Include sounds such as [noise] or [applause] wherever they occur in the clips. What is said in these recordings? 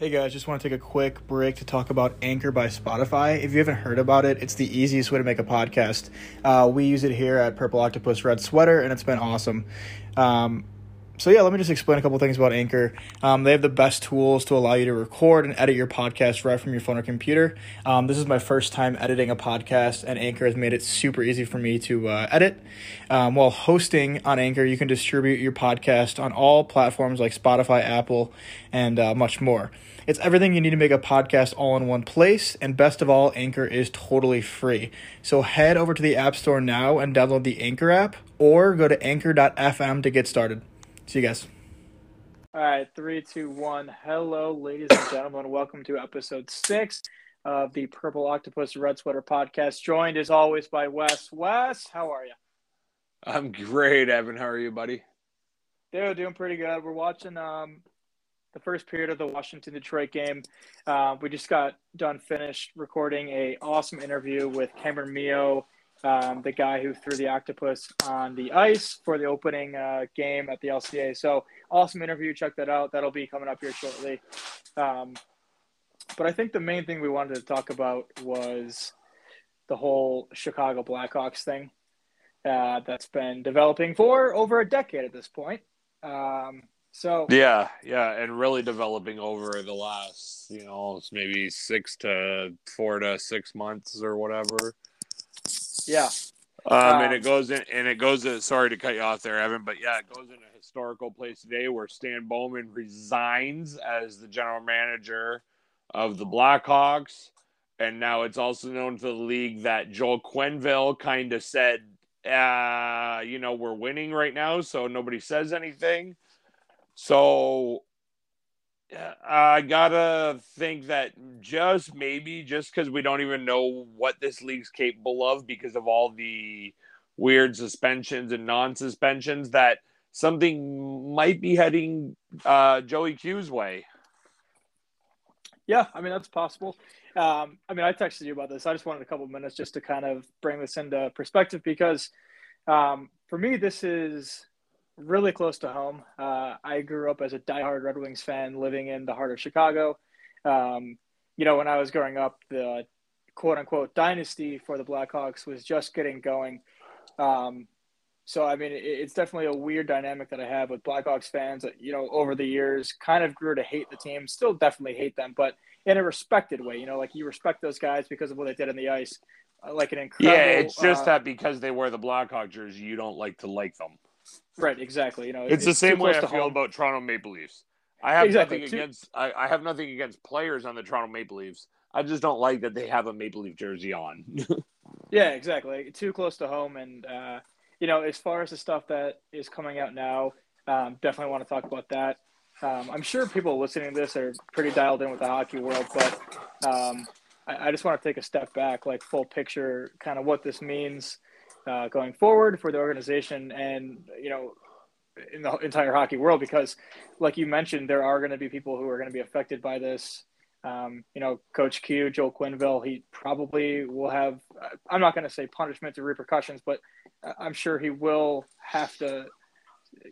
Hey guys, just want to take a quick break to talk about Anchor by Spotify. If you haven't heard about it, it's the easiest way to make a podcast. Uh, we use it here at Purple Octopus Red Sweater, and it's been awesome. Um, so yeah, let me just explain a couple things about Anchor. Um, they have the best tools to allow you to record and edit your podcast right from your phone or computer. Um, this is my first time editing a podcast, and Anchor has made it super easy for me to uh, edit. Um, while hosting on Anchor, you can distribute your podcast on all platforms like Spotify, Apple, and uh, much more. It's everything you need to make a podcast all in one place, and best of all, Anchor is totally free. So head over to the App Store now and download the Anchor app, or go to anchor.fm to get started. See you guys. All right, three, two, one. Hello, ladies and gentlemen. Welcome to episode six of the Purple Octopus Red Sweater podcast. Joined as always by Wes. Wes, how are you? I'm great, Evan. How are you, buddy? Dude, doing pretty good. We're watching um, the first period of the Washington Detroit game. Uh, we just got done finished recording a awesome interview with Kameron Mio um, the guy who threw the octopus on the ice for the opening uh, game at the LCA. So awesome interview. Check that out. That'll be coming up here shortly. Um, but I think the main thing we wanted to talk about was the whole Chicago Blackhawks thing uh, that's been developing for over a decade at this point. Um, so yeah, yeah, and really developing over the last, you know, maybe six to four to six months or whatever. Yeah. Um, and it goes in, and it goes. In, sorry to cut you off there, Evan, but yeah, it goes in a historical place today where Stan Bowman resigns as the general manager of the Blackhawks, and now it's also known to the league that Joel Quenneville kind of said, uh, you know, we're winning right now, so nobody says anything. So I gotta think that just maybe just because we don't even know what this league's capable of because of all the weird suspensions and non-suspensions that something might be heading uh, Joey Q's way. Yeah, I mean that's possible. Um, I mean, I texted you about this. I just wanted a couple minutes just to kind of bring this into perspective because um, for me, this is really close to home. Uh, I grew up as a diehard Red Wings fan, living in the heart of Chicago. Um, you know, when I was growing up, the quote unquote dynasty for the Blackhawks was just getting going. Um, so, I mean, it, it's definitely a weird dynamic that I have with Blackhawks fans that, you know, over the years kind of grew to hate the team, still definitely hate them, but in a respected way. You know, like you respect those guys because of what they did on the ice. Uh, like an incredible. Yeah, it's just uh, that because they wear the Blackhawk jersey, you don't like to like them. Right, exactly. You know, it's, it's the same way I feel home. about Toronto Maple Leafs. I have exactly. nothing against I, I, have nothing against players on the Toronto Maple Leafs. I just don't like that they have a Maple Leaf jersey on. [laughs] yeah, exactly. Too close to home, and uh, you know, as far as the stuff that is coming out now, um, definitely want to talk about that. Um, I'm sure people listening to this are pretty dialed in with the hockey world, but um, I, I, just want to take a step back, like full picture, kind of what this means uh, going forward for the organization and you know in the entire hockey world because like you mentioned there are going to be people who are going to be affected by this. Um, you know coach q joel quenneville he probably will have i'm not going to say punishment or repercussions but i'm sure he will have to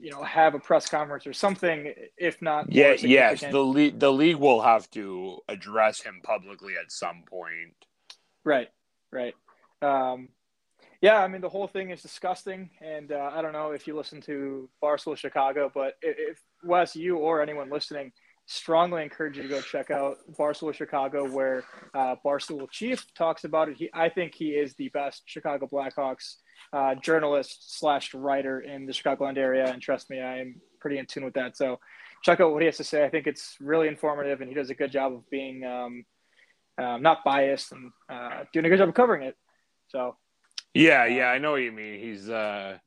you know have a press conference or something if not yeah yes the league the league will have to address him publicly at some point. Right right. Um, yeah, I mean the whole thing is disgusting, and uh, I don't know if you listen to Barstool Chicago, but if, Wes, you or anyone listening, strongly encourage you to go check out Barstool Chicago, where uh, Barstool Chief talks about it. He, I think he is the best Chicago Blackhawks uh, journalist slash writer in the Chicagoland area, and trust me, I am pretty in tune with that. So check out what he has to say. I think it's really informative, and he does a good job of being um, um, not biased and uh, doing a good job of covering it. So yeah, yeah, I know what you mean. He's uh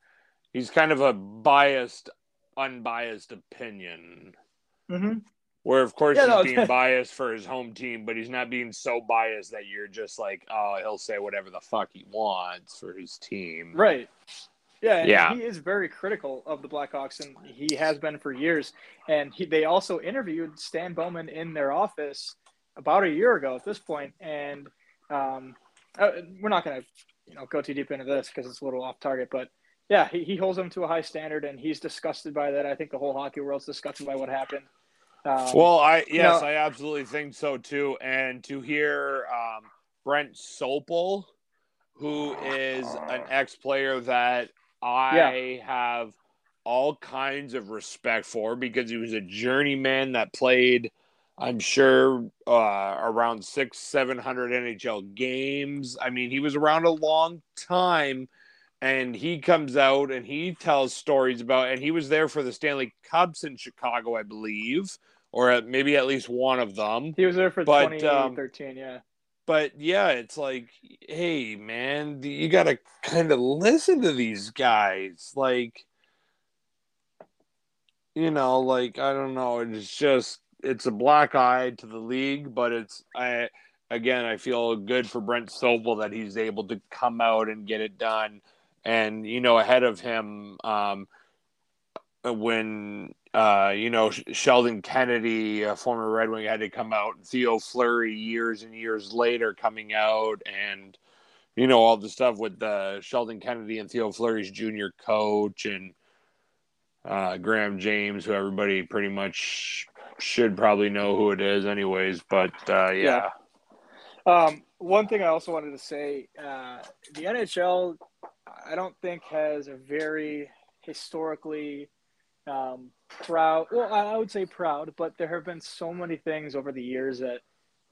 he's kind of a biased, unbiased opinion. Mm-hmm. Where of course yeah, he's no, being [laughs] biased for his home team, but he's not being so biased that you're just like, oh, he'll say whatever the fuck he wants for his team. Right. Yeah, yeah. He is very critical of the Blackhawks, and he has been for years. And he, they also interviewed Stan Bowman in their office about a year ago at this point, and um, uh, we're not going to you know go too deep into this because it's a little off target, but yeah, he, he holds them to a high standard, and he's disgusted by that. I think the whole hockey world's disgusted by what happened. Um, Well, I yes, I absolutely think so too. And to hear um, Brent Sopel, who is an ex-player that I have all kinds of respect for because he was a journeyman that played, I'm sure, uh, around six, seven hundred NHL games. I mean, he was around a long time. And he comes out and he tells stories about, and he was there for the Stanley Cups in Chicago, I believe or at, maybe at least one of them. he was there for but, um, 2013. yeah. But yeah, it's like, hey, man, you got to kind of listen to these guys. Like, you know, like, I don't know. It's just, it's a black eye to the league, but it's, I, again, I feel good for Brent Sopel that he's able to come out and get it done. And, you know, ahead of him, um, when uh, you know Sh- Sheldon Kennedy, a former Red Wing, had to come out, Theo Fleury years and years later coming out, and you know all the stuff with uh, Sheldon Kennedy and Theo Fleury's junior coach and uh, Graham James, who everybody pretty much should probably know who it is, anyways. But uh, yeah. Yeah. Um, one thing I also wanted to say, uh, the NHL, I don't think has a very historically um, proud. Well, I would say proud, but there have been so many things over the years that,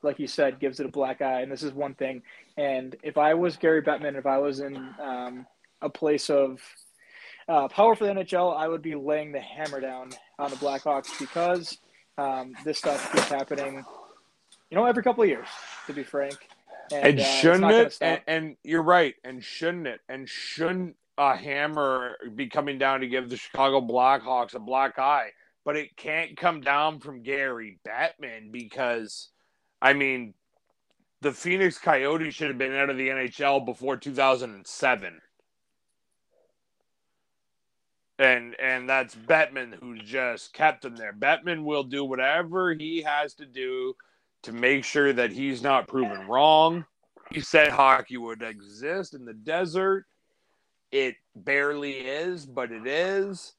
like you said, gives it a black eye, and this is one thing. And if I was Gary Bettman, if I was in um, a place of uh, power for the NHL, I would be laying the hammer down on the Blackhawks because um, this stuff keeps happening. You know, every couple of years, to be frank. And uh, it's shouldn't gonna it? And, and you're right. And shouldn't it? And shouldn't a hammer be coming down to give the Chicago Blackhawks a black eye? But it can't come down from Gary Bettman because, I mean, the Phoenix Coyotes should have been out of the NHL before 2007. And and that's Bettman who just kept him there. Bettman will do whatever he has to do to make sure that he's not proven wrong. He said hockey would exist in the desert. It barely is, but it is.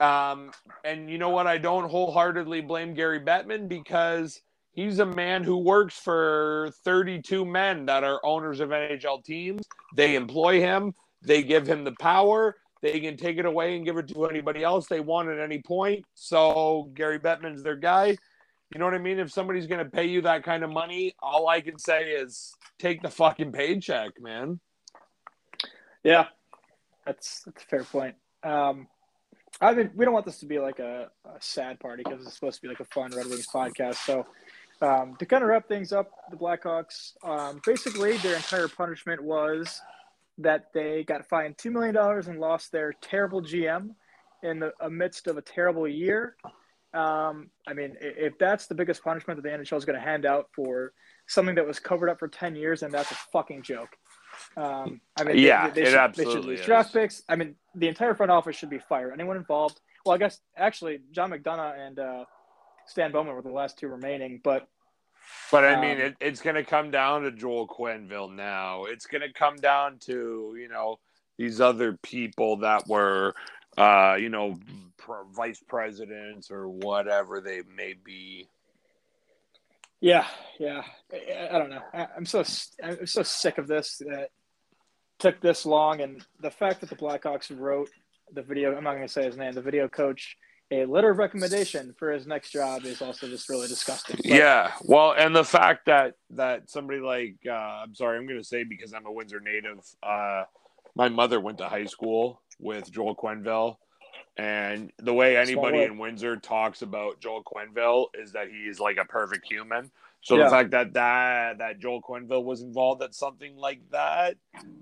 Um, and you know what? I don't wholeheartedly blame Gary Bettman because he's a man who works for 32 men that are owners of NHL teams. They employ him, they give him the power. They can take it away and give it to anybody else they want at any point. So Gary Bettman's their guy. You know what I mean? If somebody's going to pay you that kind of money, all I can say is take the fucking paycheck, man. Yeah, that's that's a fair point. Um, I mean, we don't want this to be like a, a sad party because it's supposed to be like a fun Red Wings podcast. So, um, to kind of wrap things up, the Blackhawks, um, basically, their entire punishment was that they got fined two million dollars and lost their terrible GM in the amidst of a terrible year. Um, I mean, if that's the biggest punishment that the NHL is going to hand out for something that was covered up for ten years, then that's a fucking joke. Um, I mean, Yeah, they, it they should, they absolutely should lose is. draft picks. I mean, the entire front office should be fired. Anyone involved? Well, I guess actually John McDonough and uh, Stan Bowman were the last two remaining, but But I mean, Um, it, it's going to come down to Joel Quenneville now. It's going to come down to you know these other people that were, uh, you know, pro- vice presidents or whatever they may be. yeah, yeah, I, I don't know. I, I'm so I'm so sick of this that took this long, and the fact that the Blackhawks wrote the video. I'm not going to say his name. The video coach a letter of recommendation for his next job is also just really disgusting. But- Yeah, well, and the fact that that somebody like uh, I'm sorry, I'm going to say because I'm a Windsor native. Uh, my mother went to high school with Joel Quenneville, and the way anybody in Windsor talks about Joel Quenneville is that he's like a perfect human. So Yeah. the fact that that that Joel Quenneville was involved at something like that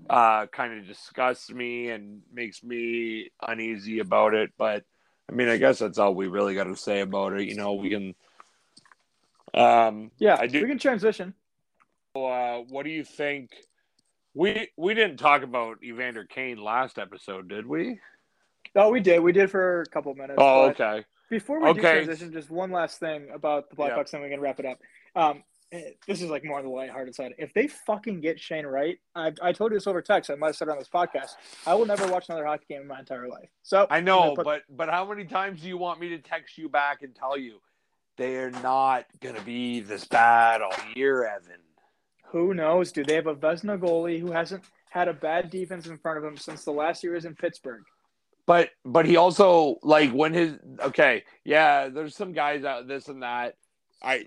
uh, kind of disgusts me and makes me uneasy about it. But I mean, I guess that's all we really got to say about it. You know, we can. Um, yeah, I do- we can transition. uh, what do you think? We we didn't talk about Evander Kane last episode, did we? Oh, we did. We did for a couple minutes. Oh, okay. Before we do transition, just one last thing about the Blackhawks, and we can wrap it up. Um, this is like more on the lighthearted side. If they fucking get Shane Wright, I, I told you this over text. I might have said it on this podcast. I will never watch another hockey game in my entire life. So I know, put- but but how many times do you want me to text you back and tell you they're not going to be this bad all year, Evan. Who knows, Do They have a Vezina goalie who hasn't had a bad defense in front of him since the last year was in Pittsburgh. But but he also like when his okay, yeah, there's some guys out this and that. I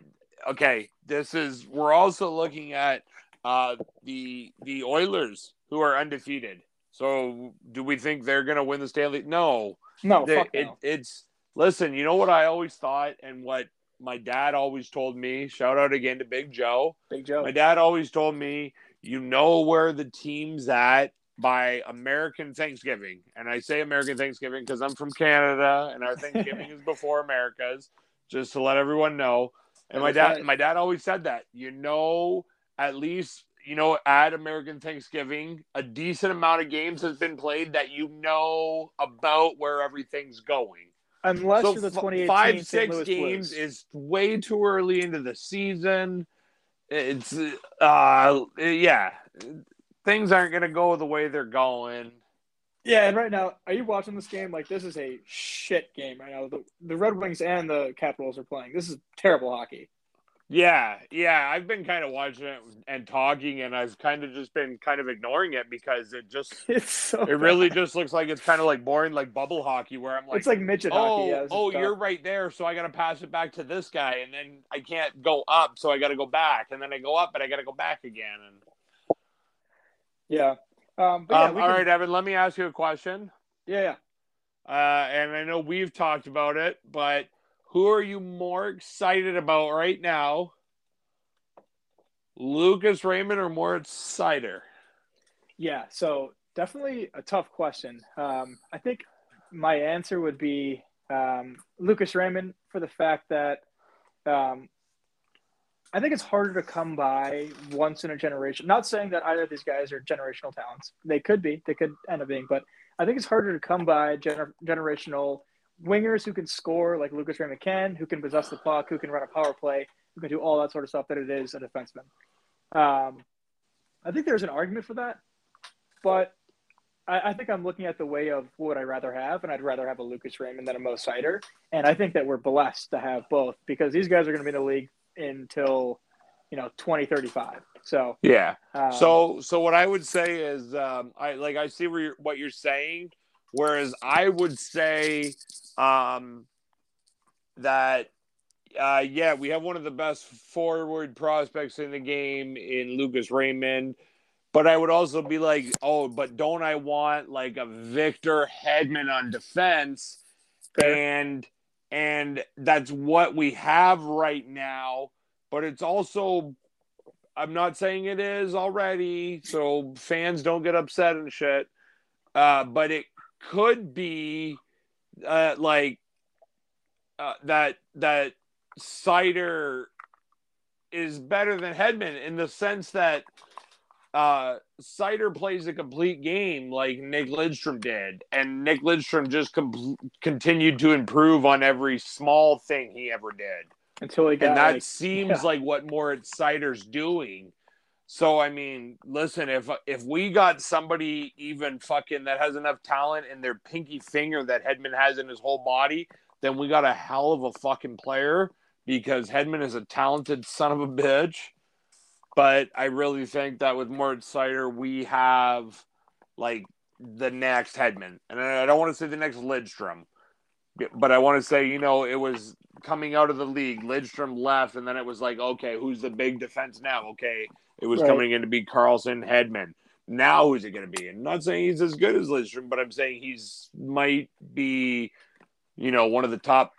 okay, this is we're also looking at uh the the Oilers who are undefeated. So do we think they're going to win the Stanley? No. No, They- fuck it, no. it's listen, you know what I always thought and what my dad always told me, shout out again to Big Joe. Big Joe. My dad always told me, you know where the team's at by American Thanksgiving. And I say American Thanksgiving because I'm from Canada and our Thanksgiving [laughs] is before America's, just to let everyone know. And my dad my dad always said that. You know at least you know at American Thanksgiving, a decent amount of games has been played that you know about where everything's going. Unless So you're the f- 2018 five, six Louis games Blues. is way too early into the season. It's uh yeah, things aren't gonna go the way they're going. Yeah, and right now, are you watching this game? Like, this is a shit game right now. The, the Red Wings and the Capitals are playing. This is terrible hockey. Yeah, yeah, I've been kind of watching it and talking, and I've kind of just been kind of ignoring it because it just [laughs] It's so. it really just looks like it's kind of like boring, like bubble hockey, where I'm like, it's like midget oh, hockey. Yeah, oh, tough. you're right there, so I got to pass it back to this guy, and then I can't go up, so I got to go back, and then I go up, but I got to go back again. And Yeah. Um, but yeah, um, all can- right, Evan, let me ask you a question. Yeah, yeah. Uh, and I know we've talked about it, but who are you more excited about right now? Lucas Raymond or Moritz Seider? Yeah, so definitely a tough question. Um, I think my answer would be um, Lucas Raymond for the fact that um, I think it's harder to come by once in a generation. Not saying that either of these guys are generational talents. They could be. They could end up being. But I think it's harder to come by gener- generational wingers who can score like Lucas Raymond can, who can possess the puck, who can run a power play, who can do all that sort of stuff that it is a defenseman. Um, I think there's an argument for that but I, I think I'm looking at the way of what would I rather have, and I'd rather have a Lucas Raymond than a Mo Seider. And I think that we're blessed to have both because these guys are going to be in the league until you know 2035. So Yeah. um, So, so what I would say is, um, I like I see where you're, what you're saying, whereas I would say um, that, uh, yeah, we have one of the best forward prospects in the game in Lucas Raymond, but I would also be like, oh, but don't I want like a Victor Hedman on defense, Fair. and and that's what we have right now, but it's also I'm not saying it is already, so fans don't get upset and shit. Uh, but it could be uh, like uh, that that Seider is better than Hedman in the sense that uh, Seider plays a complete game like Nick Lidstrom did, and Nick Lidstrom just com- continued to improve on every small thing he ever did until he got and that like, seems yeah. like what Moritz Seider's doing. So I mean, listen, if if we got somebody even fucking that has enough talent in their pinky finger that Hedman has in his whole body, then we got a hell of a fucking player because Hedman is a talented son of a bitch. But I really think that with Moritz Seider, we have like the next Hedman. and I don't want to say the next Lidstrom, but I want to say you know it was coming out of the league. Lidstrom left, and then it was like, okay, who's the big defense now? Okay, it was Right. coming in to be Carlson Hedman. Now who's it going to be? I'm not saying he's as good as Lidstrom, but I'm saying he's might be, you know, one of the top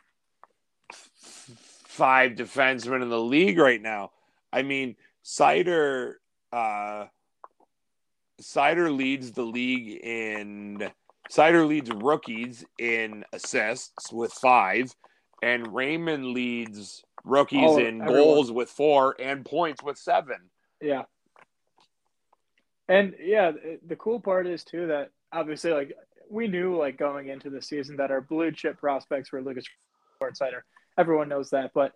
five defensemen in the league right now. I mean, Seider, uh, Seider leads the league in. Seider leads rookies in assists with five, and Raymond leads rookies Oh, in everyone. goals with four and points with seven. Yeah. And yeah, the cool part is too that obviously like we knew like going into the season that our blue chip prospects were Lucas Seider. Everyone knows that, but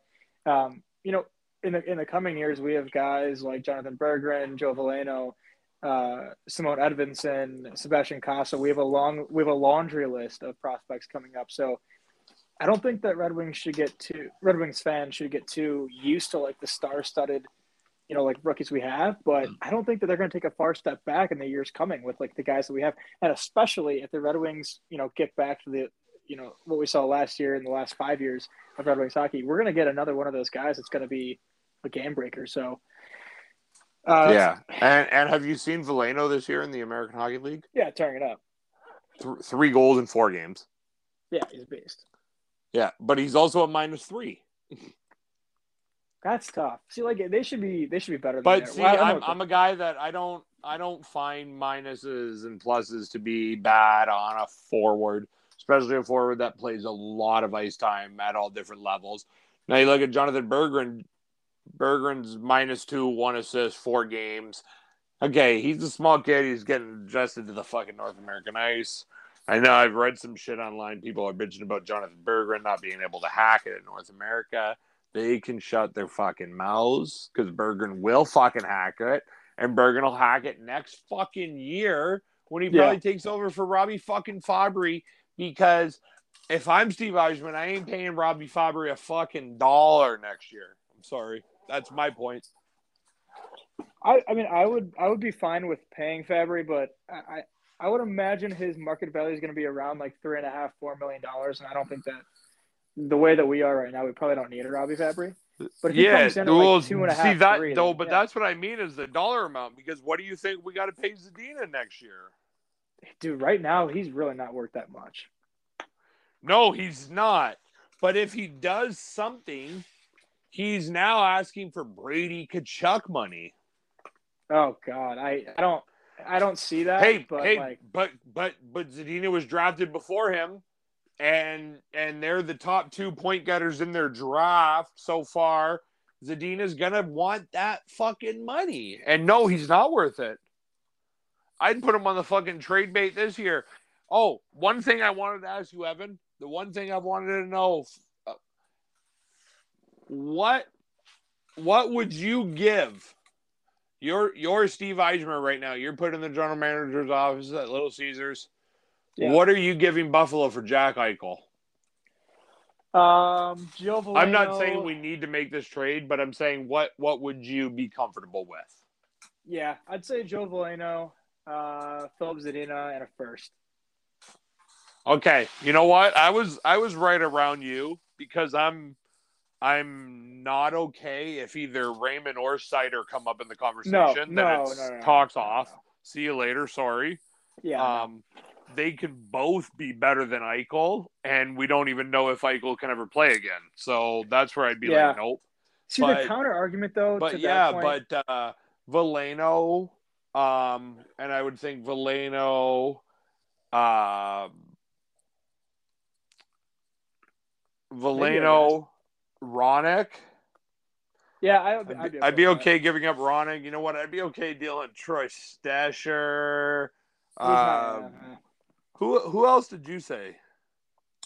um, you know, in the in the coming years we have guys like Jonathan Berggren, Joe Veleno, uh, Simone Edvinsson, Sebastian Cossa. We have a long we have a laundry list of prospects coming up. So I don't think that Red Wings should get too Red Wings fans should get too used to like the star-studded, you know, like rookies we have. But I don't think that they're going to take a far step back in the years coming with like the guys that we have, and especially if the Red Wings, you know, get back to the, you know, what we saw last year in the last five years of Red Wings hockey, we're going to get another one of those guys that's going to be a game breaker. So. Uh, yeah, and and have you seen Veleno this year in the American Hockey League? Yeah, tearing it up. Th- three goals in four games. Yeah, he's a beast. Yeah, but he's also a minus three. That's tough. See, like they should be, they should be better. But see, well, I'm, I'm a guy that I don't, I don't find minuses and pluses to be bad on a forward, especially a forward that plays a lot of ice time at all different levels. Now you look at Jonathan Berggren. Berggren's minus two, one assist, four games. Okay, he's a small kid. He's getting adjusted to the fucking North American ice. I know I've read some shit online. People are bitching about Jonathan Berggren not being able to hack it in North America. They can shut their fucking mouths because Berggren will fucking hack it, and Berggren will hack it next fucking year when he probably yeah. takes over for Robbie fucking Fabbri. Because if I'm Steve Yzerman, I ain't paying Robbie Fabbri a fucking dollar next year. I'm sorry. That's my point. I, I mean, I would I would be fine with paying Fabbri, but I, I would imagine his market value is going to be around like three and a half, four million dollars, and I don't think that the way that we are right now, we probably don't need a Robbie Fabbri. But yeah, well, like two and a half, see that three, though. Then, but yeah. that's what I mean is the dollar amount. Because what do you think we got to pay Zadina next year? Dude, right now he's really not worth that much. No, he's not. But if he does something, he's now asking for Brady Tkachuk money. Oh God, I, I don't I don't see that. Hey, but hey, like, but but but Zadina was drafted before him, and and they're the top two point getters in their draft so far. Zadina's gonna want that fucking money, and no, he's not worth it. I'd put him on the fucking trade bait this year. Oh, one thing I wanted to ask you, Evan. The one thing I've wanted to know: what what would you give you're you're Steve Yzerman right now. You're put in the general manager's office at Little Caesars. Yeah. What are you giving Buffalo for Jack Eichel? Um, Joe I'm not saying we need to make this trade, but I'm saying what what would you be comfortable with? Yeah, I'd say Joe Veleno, uh, Filip Zadina, and a first. Okay, you know what? I was I was right around you because I'm I'm not okay if either Raymond or Seider come up in the conversation. No, then no, it's no, no, talks off. See you later. Sorry. Yeah. Um, they can both be better than Eichel, and we don't even know if Eichel can ever play again. So that's where I'd be yeah. like, nope. See but, the counter argument though. But yeah, point... but uh, Veleno, um, and I would think Veleno, uh, Veleno. Roenick. Yeah, I, I'd, I'd, be, I'd be okay giving up Ronick. You know what? I'd be okay dealing Troy Stecher. Uh, who who else did you say?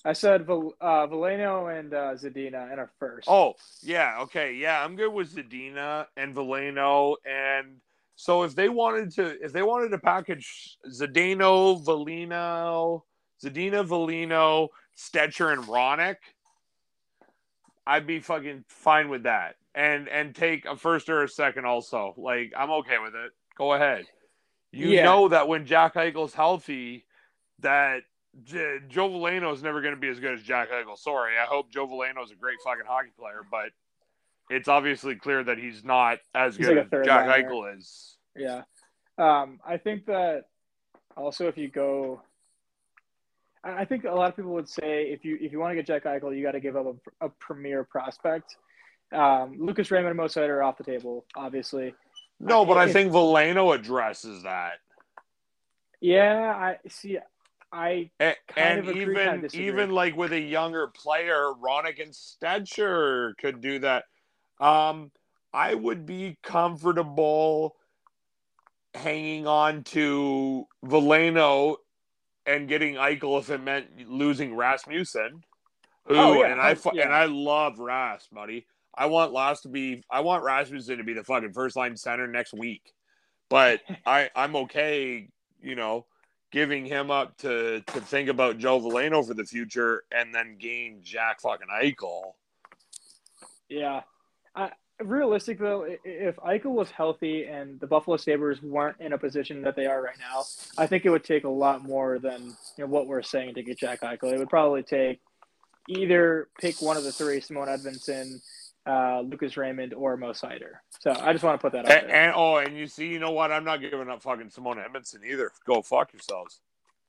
I said uh, Veleno and uh, Zadina in our first. Oh yeah, okay, yeah, I'm good with Zadina and Veleno, and so if they wanted to, if they wanted to package Zadino, Veleno, Zadina, Veleno, Stecher, and Roenick, I'd be fucking fine with that. And and take a first or a second also. Like I'm okay with it. Go ahead. You yeah. know that when Jack Eichel's healthy, that J- Joe Veleno is never going to be as good as Jack Eichel. Sorry, I hope Joe Veleno is a great fucking hockey player, but it's obviously clear that he's not as he's good like as Jack liner. Eichel is. Yeah, um, I think that also if you go I think a lot of people would say if you if you want to get Jack Eichel, you got to give up a, a premier prospect. Um, Lucas Raymond and Mo are off the table, obviously. No, but I think Veleno addresses that. Yeah, I see. I and, and even even like with a younger player, Roenick and Stecher could do that. Um, I would be comfortable hanging on to Veleno and getting Eichel if it meant losing Rasmussen. Who oh, yeah. and I yeah. and I love Ras, buddy. I want Las to be I want Rasmussen to be the fucking first line center next week. But [laughs] I I'm okay, you know, giving him up to to think about Joe Veleno for the future and then gain Jack fucking Eichel. Yeah. I, realistic though, if Eichel was healthy and the Buffalo Sabres weren't in a position that they are right now, I think it would take a lot more than you know what we're saying to get Jack Eichel. It would probably take either pick one of the three: Simone Edvinsson, uh, Lucas Raymond, or Mo Seider. So I just want to put that out And, there and oh, and you see, you know what? I'm not giving up fucking Simone Edmondson either. Go fuck yourselves.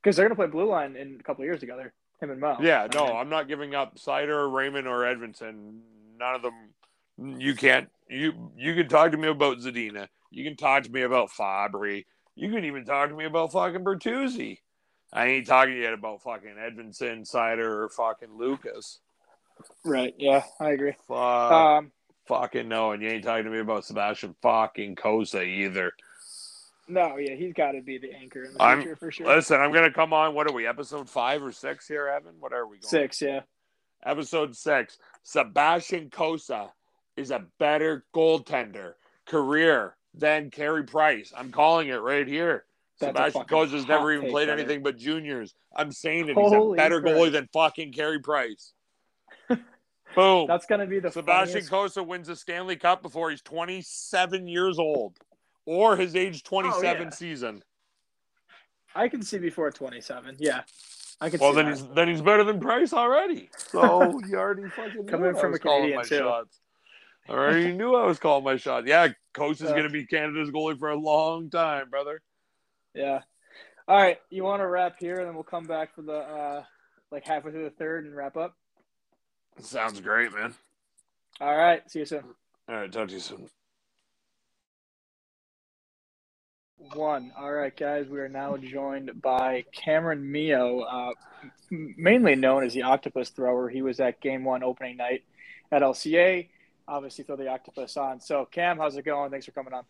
because they're gonna play blue line in a couple of years together. Him and Mo. Yeah, I no, mean, I'm not giving up Seider, Raymond, or Edmondson. None of them. You can't. You you can talk to me about Zadina. You can talk to me about Fabbri. You can even talk to me about fucking Bertuzzi. I ain't talking yet about fucking Edmondson, Seider, or fucking Lucas. right. Yeah, I agree. Fuck, Um, fucking no, and you ain't talking to me about Sebastian fucking Cossa either. no, yeah, he's got to be the anchor in the I'm- future for sure. Listen, I'm gonna come on. What are we? Episode five or six here, Evan? What are we going? Six, yeah. Episode six. Sebastian Cossa is a better goaltender career than Carey Price. I'm calling it right here. That's Sebastian fucking has never even played anything but juniors. I'm saying it. He's a Holy better goalie Christ. than fucking Carey Price. [laughs] Boom. That's gonna be the Sebastian funniest- Cossa wins the Stanley Cup before he's 27 years old or his age 27 Oh, yeah. season. I can see before 27. Yeah, I can Well, see then that. he's then he's better than Price already. [laughs] So you already fucking Coming from a Canadian, too. shots. I already [laughs] knew I was calling my shot. Yeah, Coach is Uh, going to be Canada's goalie for a long time, brother. Yeah. All right, you want to wrap here, and then we'll come back for the uh, like halfway through the third and wrap up. Sounds great, man. All right, see you soon. All right, talk to you soon. One. All right, guys, we are now joined by Kameron Mio, uh, mainly known as the Octopus Thrower. He was at Game One opening night at LCA. Obviously, throw the octopus on. So, Cam, how's it going? Thanks for coming on.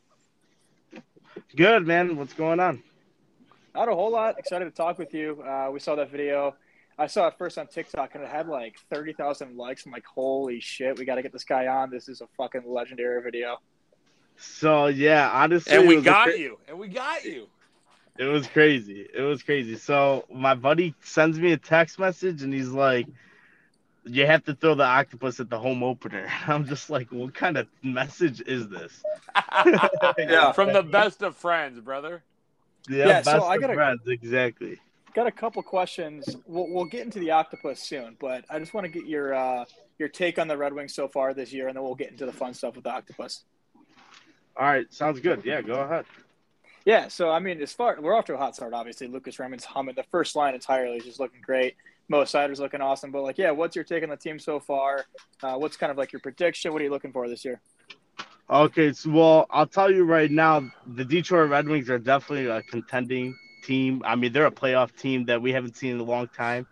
Good, man. What's going on? Not a whole lot. Excited to talk with you. Uh, we saw that video. I saw it first on TikTok, and it had like thirty thousand likes. I'm like, holy shit, we got to get this guy on. This is a fucking legendary video. So yeah, honestly, And we got cra- you. And we got you. It was crazy. It was crazy. So my buddy sends me a text message, and he's like, "You have to throw the octopus at the home opener." [laughs] I'm just like, "What kind of message is this?" [laughs] Yeah. [laughs] From the best of friends, brother. Yeah, Yeah, so best I of gotta- friends, exactly. Got a couple questions. We'll, we'll get into the octopus soon, but I just want to get your uh, your take on the Red Wings so far this year, and then we'll get into the fun stuff with the octopus. All right, sounds good. Yeah, go ahead. Yeah, so I mean, as far we're off to a hot start. Obviously, Lucas Raymond's humming. The first line entirely is just looking great. Mo Seider's looking awesome. But like, yeah, what's your take on the team so far? Uh, what's kind of like your prediction? What are you looking for this year? Okay, so well, I'll tell you right now, the Detroit Red Wings are definitely a contending team. I mean, they're a playoff team that we haven't seen in a long time.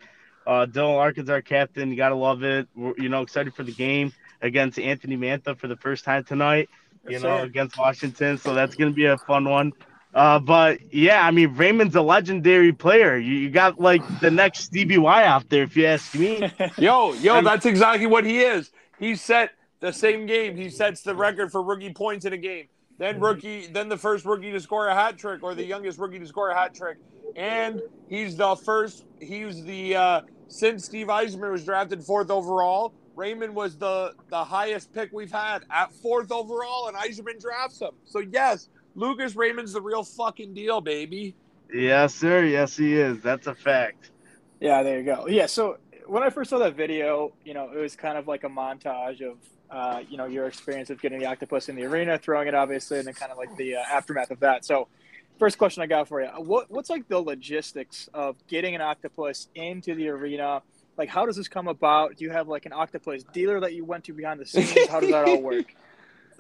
Uh, Dylan Larkin's our captain. You gotta love it. We're, you know, excited for the game against Anthony Mantha for the first time tonight. You Yes, know, sir. against Washington. So that's gonna be a fun one. Uh, but yeah, I mean, Raymond's a legendary player. You, you got like the next [laughs] Stevie Y out there, if you ask me. Yo, yo, that's exactly what he is. He set the same game. He sets the record for rookie points in a game. Then rookie, then the first rookie to score a hat trick, or the youngest rookie to score a hat trick. And he's the first. He was the uh, since Steve Eisner was drafted fourth overall. Raymond was the the highest pick we've had at fourth overall, and Yzerman drafts him. So yes, Lucas Raymond's the real fucking deal, baby. yes, sir. Yes, he is. That's a fact. Yeah, there you go. Yeah, so when I first saw that video, you know, it was kind of like a montage of, uh, you know, your experience of getting the octopus in the arena, throwing it, obviously, and then kind of like the uh, aftermath of that. So, first question I got for you: what what's like the logistics of getting an octopus into the arena? Like, how does this come about? Do you have like an octopus dealer that you went to behind the scenes? How does that all work? [laughs]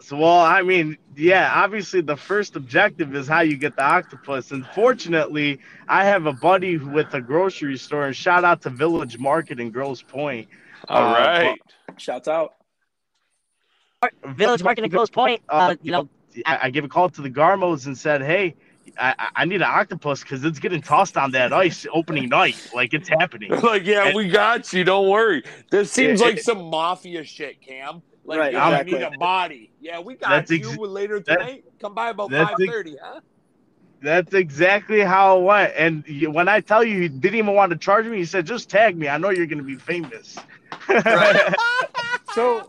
So, well, I mean, yeah, obviously the first objective is how you get the octopus. And fortunately, I have a buddy with a grocery store, and shout out to Village Market in Grosse Pointe. All Uh, right. Shouts out. Village Market in Grosse Pointe. Uh, you know, I, I gave a call to the Garmos and said, hey, I, I- I need an octopus because it's getting tossed on that ice opening night. Like, it's happening. [laughs] like, yeah, we got you. Don't worry. This seems Yeah, like it- some mafia shit, Cam. Like, Right, yeah, I exactly. need a body. Yeah, we got That's you ex- later that- tonight. Come by about five thirty, ex- huh? That's exactly how it went. And when I tell you he didn't even want to charge me, he said, "Just tag me. I know you're gonna be famous." [laughs] So,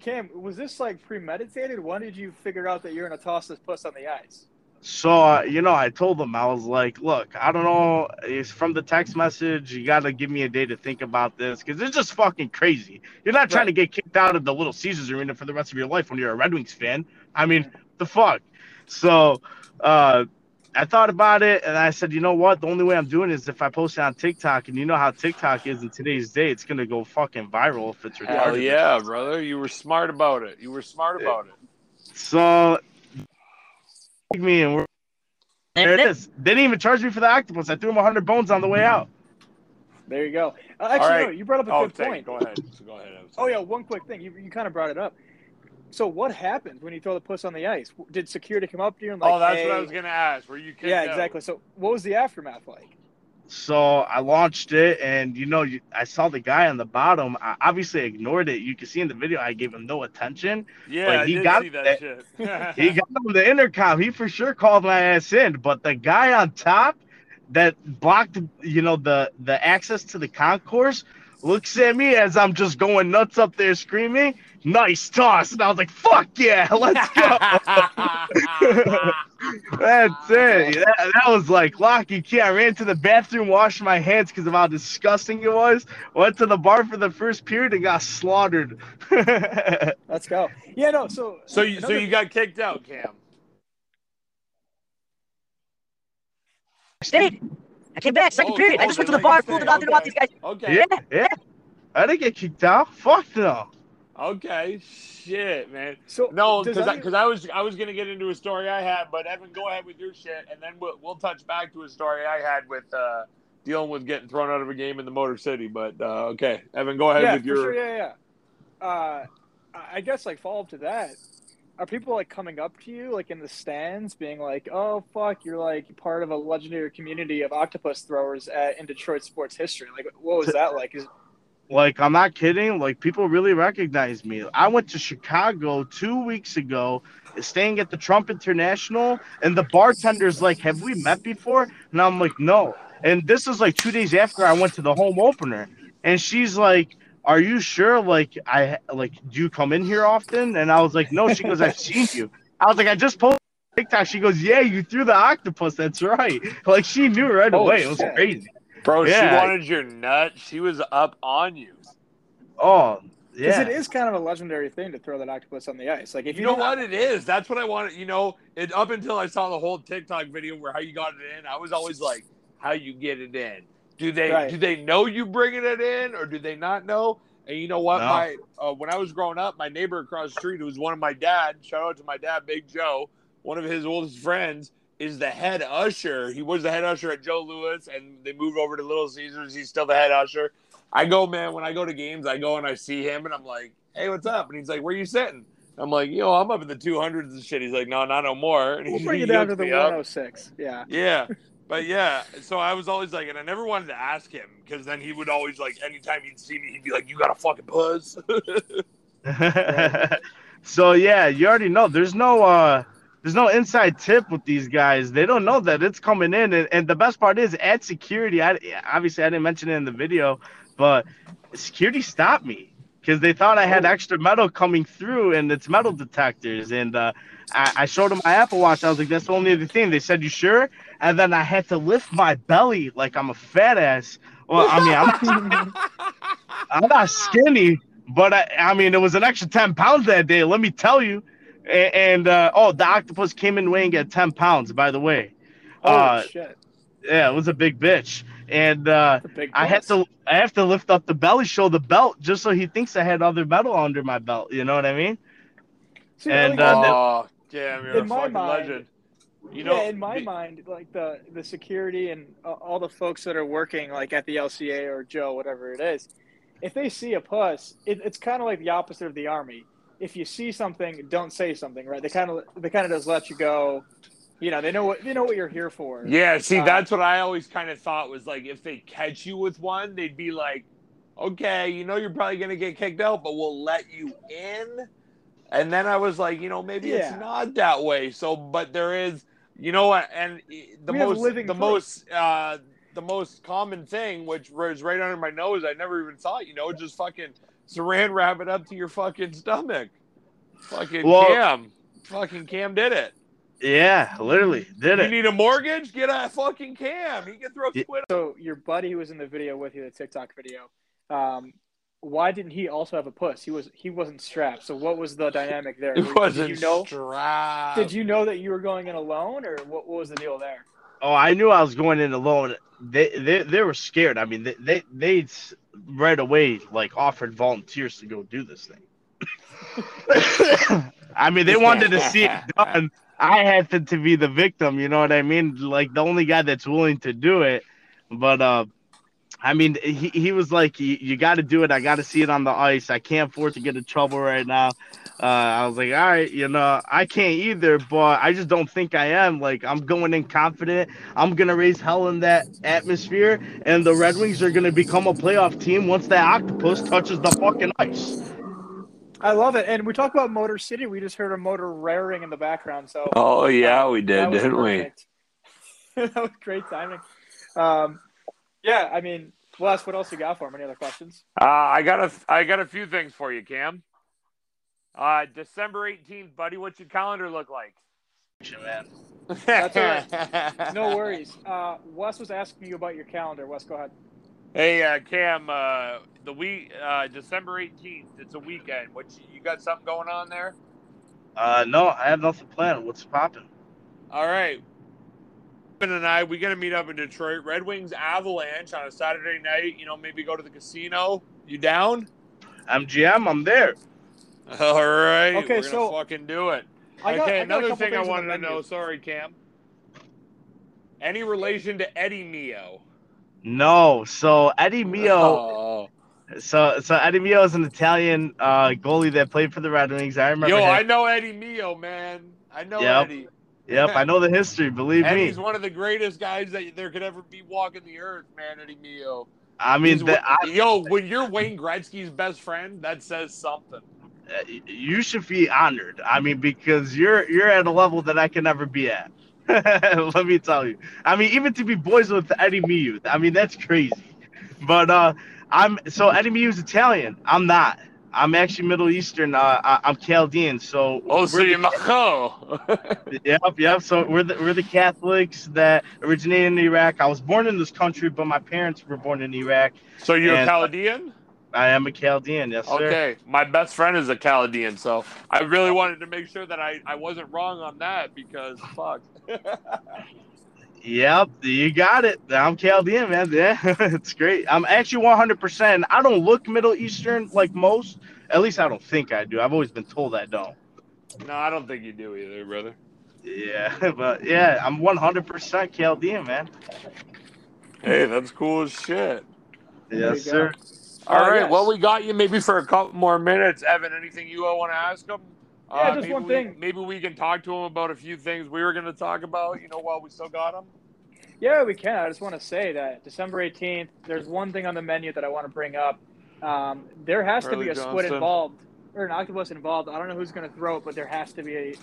Cam, was this like premeditated? When did you figure out that you're gonna toss this puss on the ice? So uh, you know, I told them, I was like, "Look, I don't know. It's from the text message. You got to give me a day to think about this because it's just fucking crazy. You're not trying to get kicked out of the Little Caesars Arena for the rest of your life when you're a Red Wings fan. I mean, the fuck." So uh, I thought about it and I said, "You know what? The only way I'm doing is if I post it on TikTok. And you know how TikTok is in today's day. It's gonna go fucking viral if it's retarded." Hell yeah, brother. You were smart about it. You were smart about it. So me and we're there it is. They didn't even charge me for the octopus. I threw him 100 bones on the way out. There you go. Uh, actually, All right. no, you brought up a Oh, good thank- point. Go ahead. So go ahead. Oh yeah, one quick thing. You, you kind of brought it up. So what happens when you throw the puss on the ice? Did security come up to you and like? oh, that's hey, what I was gonna ask. Were you kicked Yeah, out? exactly. So what was the aftermath like? So I launched it, and you know, I saw the guy on the bottom. I obviously ignored it. You can see in the video, I gave him no attention. Yeah, he got that, shit. [laughs] He got on the intercom. He for sure called my ass in. But the guy on top that blocked, you know, the the access to the concourse looks at me as I'm just going nuts up there screaming, "Nice toss!" And I was like, "Fuck yeah, [laughs] let's go." [laughs] That's it. That, that was like lucky key. I ran to the bathroom, washed my hands because of how disgusting it was. Went to the bar for the first period and got slaughtered. [laughs] Let's go. Yeah, no. So so you so you got kicked out, Cam. Stayed. I came back second Oh, period. I oh, just went to the bar, like you fooled say, about it about these guys. Okay. yeah, yeah. I didn't get kicked out. Fuck no. Okay. Shit, man. so No, because because I, was I was gonna get into a story I had, but Evan, go ahead with your shit, and then we'll we'll touch back to a story I had with uh, dealing with getting thrown out of a game in the Motor City. But uh, okay, Evan, go ahead yeah, with your. sure. Yeah, yeah. Uh, I I guess like follow up to that. Are people like coming up to you like in the stands, being like, "Oh fuck, you're like part of a legendary community of octopus throwers at, in Detroit sports history"? Like, what was that like? Is, Like I'm not kidding. Like people really recognize me. I went to Chicago two weeks ago, staying at the Trump International, and the bartender's like, "Have we met before?" And I'm like, "No." And this is like two days after I went to the home opener, and she's like, "Are you sure? Like I like do you come in here often?" And I was like, "No." She goes, "I've seen you." I was like, "I just posted." TikTok, she goes, Yeah, you threw the octopus. That's right. Like she knew right Holy away. It was shit. crazy. Bro, she wanted your nut. She was up on you. Oh, Because yeah. it is kind of a legendary thing to throw that octopus on the ice. Like if You you, know do- what it is? That's what I wanted. You know, it up until I saw the whole TikTok video where how you got it in, I was always like, how you get it in? Do they Right. do they know you bringing it in, or do they not know? And you know what? No. My uh, when I was growing up, my neighbor across the street, who was one of my dad, shout out to my dad, Big Joe, one of his oldest friends, is the head usher. He was the head usher at Joe Louis, and they moved over to Little Caesars. He's still the head usher. I go, man, when I go to games, I go and I see him, and I'm like, hey, what's up? And he's like, where you sitting? I'm like, yo, I'm up in the 200s and shit. He's like, no, not no more. [laughs] And we'll he, bring [laughs] he it down to the me up. 106. Yeah. Yeah. [laughs] But yeah, so I was always like, and I never wanted to ask him because then he would always like, anytime he'd see me, he'd be like, "You got a fucking puss." so yeah, you already know. There's no uh there's no inside tip with these guys. They don't know that it's coming in, and, and the best part is at security. I obviously I didn't mention it in the video, but security stopped me because they thought I had Oh. extra metal coming through, and it's metal detectors. And uh, I, I showed them my Apple Watch. I was like, "That's the only other thing." They said, "You sure?" And then I had to lift my belly like I'm a fat ass. Well, I mean, I'm [laughs] I'm not skinny, but I, I mean, it was an extra 10 pounds that day, let me tell you. And, and uh, oh, the octopus came in weighing at 10 pounds, by the way. Holy Uh, shit. Yeah, it was a big bitch. And uh, big I had to I have to lift up the belly, show the belt, just so he thinks I had other metal under my belt. You know what I mean? See, and, like, uh, oh, damn, you're in a my fucking mind- legend. You know, yeah, in my be- mind, like the the security and uh, all the folks that are working like at the LCA or Joe, whatever it is, if they see a puss, it, it's kind of like the opposite of the army. If you see something, don't say something, right? They kind of they kind of just let you go. You know, they know what they know what you're here for. Yeah, see, Uh, that's what I always kind of thought was like if they catch you with one, they'd be like, okay, you know, you're probably gonna get kicked out, but we'll let you in. And then I was like, you know, maybe Yeah. it's not that way. So, but there is, You know what? And the We most, the proof. most, uh, the most common thing, which was right under my nose, I never even saw it, You know, just fucking saran wrap it up to your fucking stomach. Fucking Well- Cam, fucking Cam did it. Yeah, literally did You it. You need a mortgage? Get a fucking Cam. He can throw Yeah. quid. So your buddy who was in the video with you, the TikTok video, um, why didn't he also have a puss? He was he wasn't strapped. So what was the dynamic there? [laughs] It wasn't Did you know? strapped. Did you know that you were going in alone, or what, what was the deal there? Oh, I knew I was going in alone. They they, they were scared. I mean, they, they they right away like offered volunteers to go do this thing. [laughs] I mean, they wanted to see it [laughs] done. I happened to be the victim. You know what I mean? Like the only guy that's willing to do it. But uh, I mean, he, he was like, you, you got to do it. I got to see it on the ice. I can't afford to get in trouble right now. Uh, I was like, all right, you know, I can't either, but I just don't think I am. Like, I'm going in confident. I'm going to raise hell in that atmosphere, and the Red Wings are going to become a playoff team once that octopus touches the fucking ice. I love it. And we talk about Motor City. We just heard a motor raring in the background. So Oh yeah, we did, didn't we? [laughs] that was great timing. Um, yeah, I mean, Wes, what else you got for him? Any other questions? Uh, I got a, I got a few things for you, Cam. Uh, December eighteenth, buddy. What's your calendar look like? Man. That's all [laughs] No worries. Uh, Wes was asking you about your calendar. Wes, go ahead. Hey, uh, Cam. Uh, the week, uh, December eighteenth. It's a weekend. What you, you got something going on there? Uh, no, I have nothing planned. What's popping? All right. Ben and I, we gonna meet up in Detroit. Red Wings Avalanche on a Saturday night. You know, maybe go to the casino. You down? MGM, I'm there. All right. Okay, we're gonna so- fucking do it. I got, okay, I another thing I wanted to menu. know. Sorry, Cam. Any relation to Eddie Mio? No, so Eddie Mio. Oh. So so Eddie Mio is an Italian uh, goalie that played for the Red Wings. I remember. Yo, him. I know Eddie Mio, man. I know Yep. Eddie. Yep, I know the history. Believe me. he's one of the greatest guys that there could ever be walking the earth, man. Eddie Mio. I mean, I, yo, when you're Wayne Gretzky's best friend, that says something. uh, you should be honored. I mean, because you're you're at a level that I can never be at. [laughs] Let me tell you. I mean, even to be boys with Eddie Mio, I mean that's crazy. But uh, I'm so Eddie Mio's Italian. I'm not. I'm actually Middle Eastern. Uh, I, I'm Chaldean. So Oh, so we're you the- [laughs] Yep, yep. So we're the we're the Catholics that originated in Iraq. I was born in this country, but my parents were born in Iraq. so you're a Chaldean? I am a Chaldean, yes, sir. Okay, my best friend is a Chaldean, so I really wanted to make sure that I, I wasn't wrong on that because fuck. [laughs] Yep, you got it. I'm Chaldean, man. [laughs] Yeah, it's great. I'm actually 100%. I don't look Middle Eastern like most. At least I don't think I do. I've always been told I don't. no, I don't think you do either, brother. Yeah, [laughs] but yeah, I'm 100% Chaldean, man. Hey, that's cool as shit. There Yes, sir. go. All Uh, right, yes. well, we got you maybe for a couple more minutes. Evan, anything you want to ask him? Yeah, just one we- thing. Maybe we can talk to him about a few things we were going to talk about, you know, while we still got him. Yeah, we can. I just want to say that December 18th, there's one thing on the menu that I want to bring up. Um, there has to be a squid involved or an octopus involved. I don't know who's going to throw it, but there has to be a.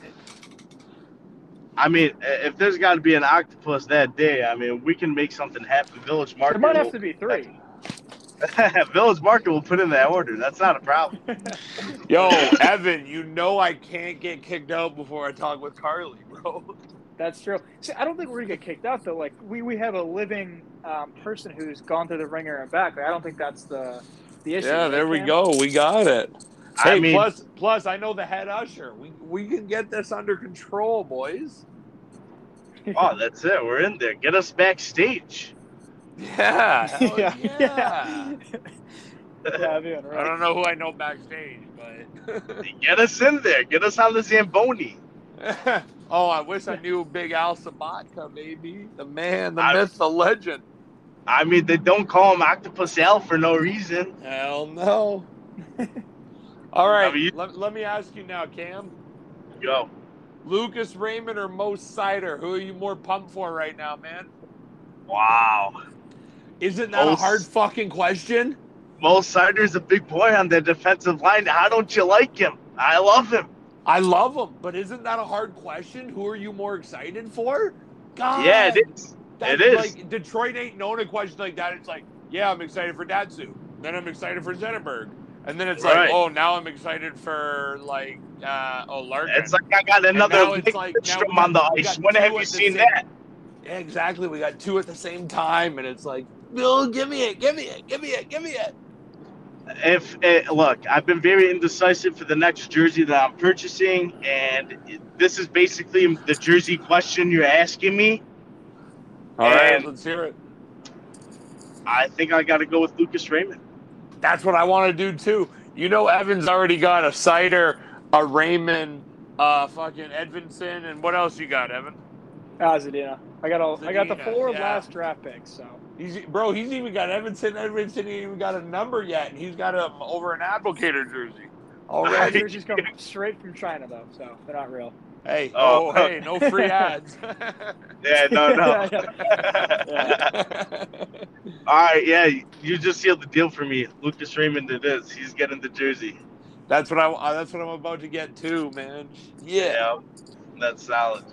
I mean, if there's got to be an octopus that day, I mean, we can make something happen. Village Market. There might have will- to be three. [laughs] Village Market will put in that order. That's not a problem. [laughs] Yo, Evan, you know I can't get kicked out before I talk with Carly, bro. [laughs] That's true. See, I don't think we're gonna get kicked out though. Like we, we have a living um, person who's gone through the ringer and back. Like, I don't think that's the the issue. Yeah, there we Cam? go. We got it. I Hey, mean, plus, plus, I know the head usher. We we can get this under control, boys. oh, that's it. We're in there. Get us backstage. [laughs] Yeah, yeah, yeah. yeah. yeah, I don't know who I know backstage, but Get us in there. Get us on the Zamboni. [laughs] oh, I wish I knew Big Al Sobotka, maybe the man, the I- myth, the legend. I mean, they don't call him Octopus Al for no reason. Hell no. [laughs] All right, I mean, you- let, let me ask you now, Cam. Yo, Lucas Raymond or Mo Seider? Who are you more pumped for right now, man? wow. Isn't that a hard fucking question? Mo Seider's a big boy on the defensive line. How don't you like him? I love him. I love him, but isn't that a hard question? Who are you more excited for? God, Yeah, it is. That's It is. Like Detroit ain't known a question like that. It's like, yeah, I'm excited for Datsu. Then I'm excited for Zetterberg. And then it's like, oh, now I'm excited for like, uh, oh, Larkin. It's like I got another it's like, now Lidstrom we got- on the ice. When have you seen same- that? Exactly. We got two at the same time, and it's like, Bill, give me it, give me it, give me it, give me it. If eh, look, I've been very indecisive for the next jersey that I'm purchasing, and this is basically the jersey question you're asking me. All right, And- let's hear it. I think I got to go with Lucas Raymond. That's what I want to do too. You know, Evans already got a Seider, a Raymond, uh, fucking Edvinsson, and what else you got, Evan? Ah, Zadina. I got all. I got the four yeah. last draft picks. So He's bro. He's even got Edvinsson. Edvinsson ain't even got a number yet, and he's got him over an Advocator jersey. All right, Already. red jerseys come straight from China though, so they're not real. hey, Oh. oh, hey, no free [laughs] ads. Yeah, no, no. [laughs] Yeah, [laughs] All right, yeah, you just sealed the deal for me. Lucas Raymond, it is. He's getting the jersey. That's what I. uh, That's what I'm about to get too, man. Yeah. that's solid.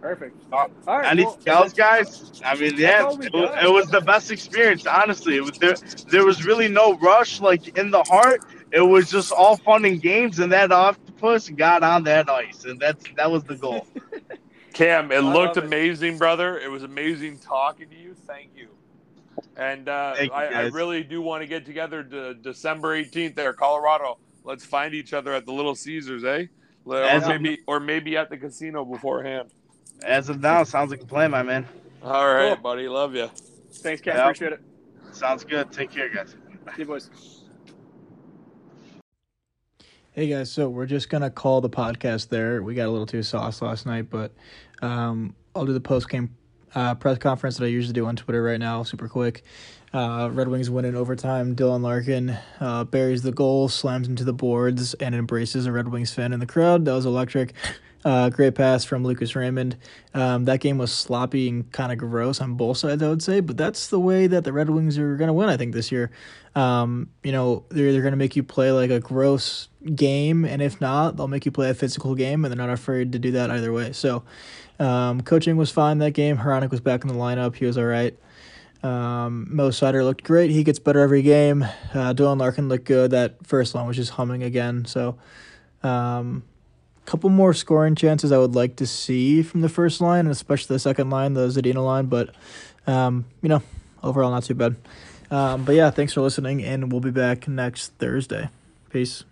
Perfect. Uh, All right. Anything well, else, guys? I mean, yeah, it was, it was the best experience. Honestly, it was there. There was really no rush, like in the heart. It was just all fun and games, and that octopus got on that ice, and that's that was the goal. [laughs] Cam, it I looked love it. amazing, brother. It was amazing talking to you. Thank you. And uh, Thank you, I, I really do want to get together to December 18th there, Colorado. Let's find each other at the Little Caesars, eh? Or maybe, or maybe at the casino beforehand. As of now, sounds like a plan, my man. All right, Cool. buddy. Love you. Thanks, Cam. Yeah. Appreciate it. Sounds good. Take care, guys. See you, boys. Hey guys, so we're just gonna call the podcast there. We got a little too sauce last night, but um, I'll do the post game uh, press conference that I usually do on Twitter right now, super quick. Uh, Red Wings win in overtime. Dylan Larkin uh, buries the goal, slams into the boards, and embraces a Red Wings fan in the crowd. That was electric. Uh, great pass from Lucas Raymond. Um, that game was sloppy and kind of gross on both sides, I would say, but that's the way that the Red Wings are going to win, I think, this year. Um, you know, they're either going to make you play like a gross game, and if not, they'll make you play a physical game, and they're not afraid to do that either way. So, um, coaching was fine that game. Hronek was back in the lineup. He was all right. Um, Mo Seider looked great. He gets better every game. Uh, Dylan Larkin looked good. That first line was just humming again. So, um, couple more scoring chances I would like to see from the first line, and especially the second line, the Zadina line. But, um, you know, overall not too bad. Um, but yeah, thanks for listening, and we'll be back next Thursday. Peace.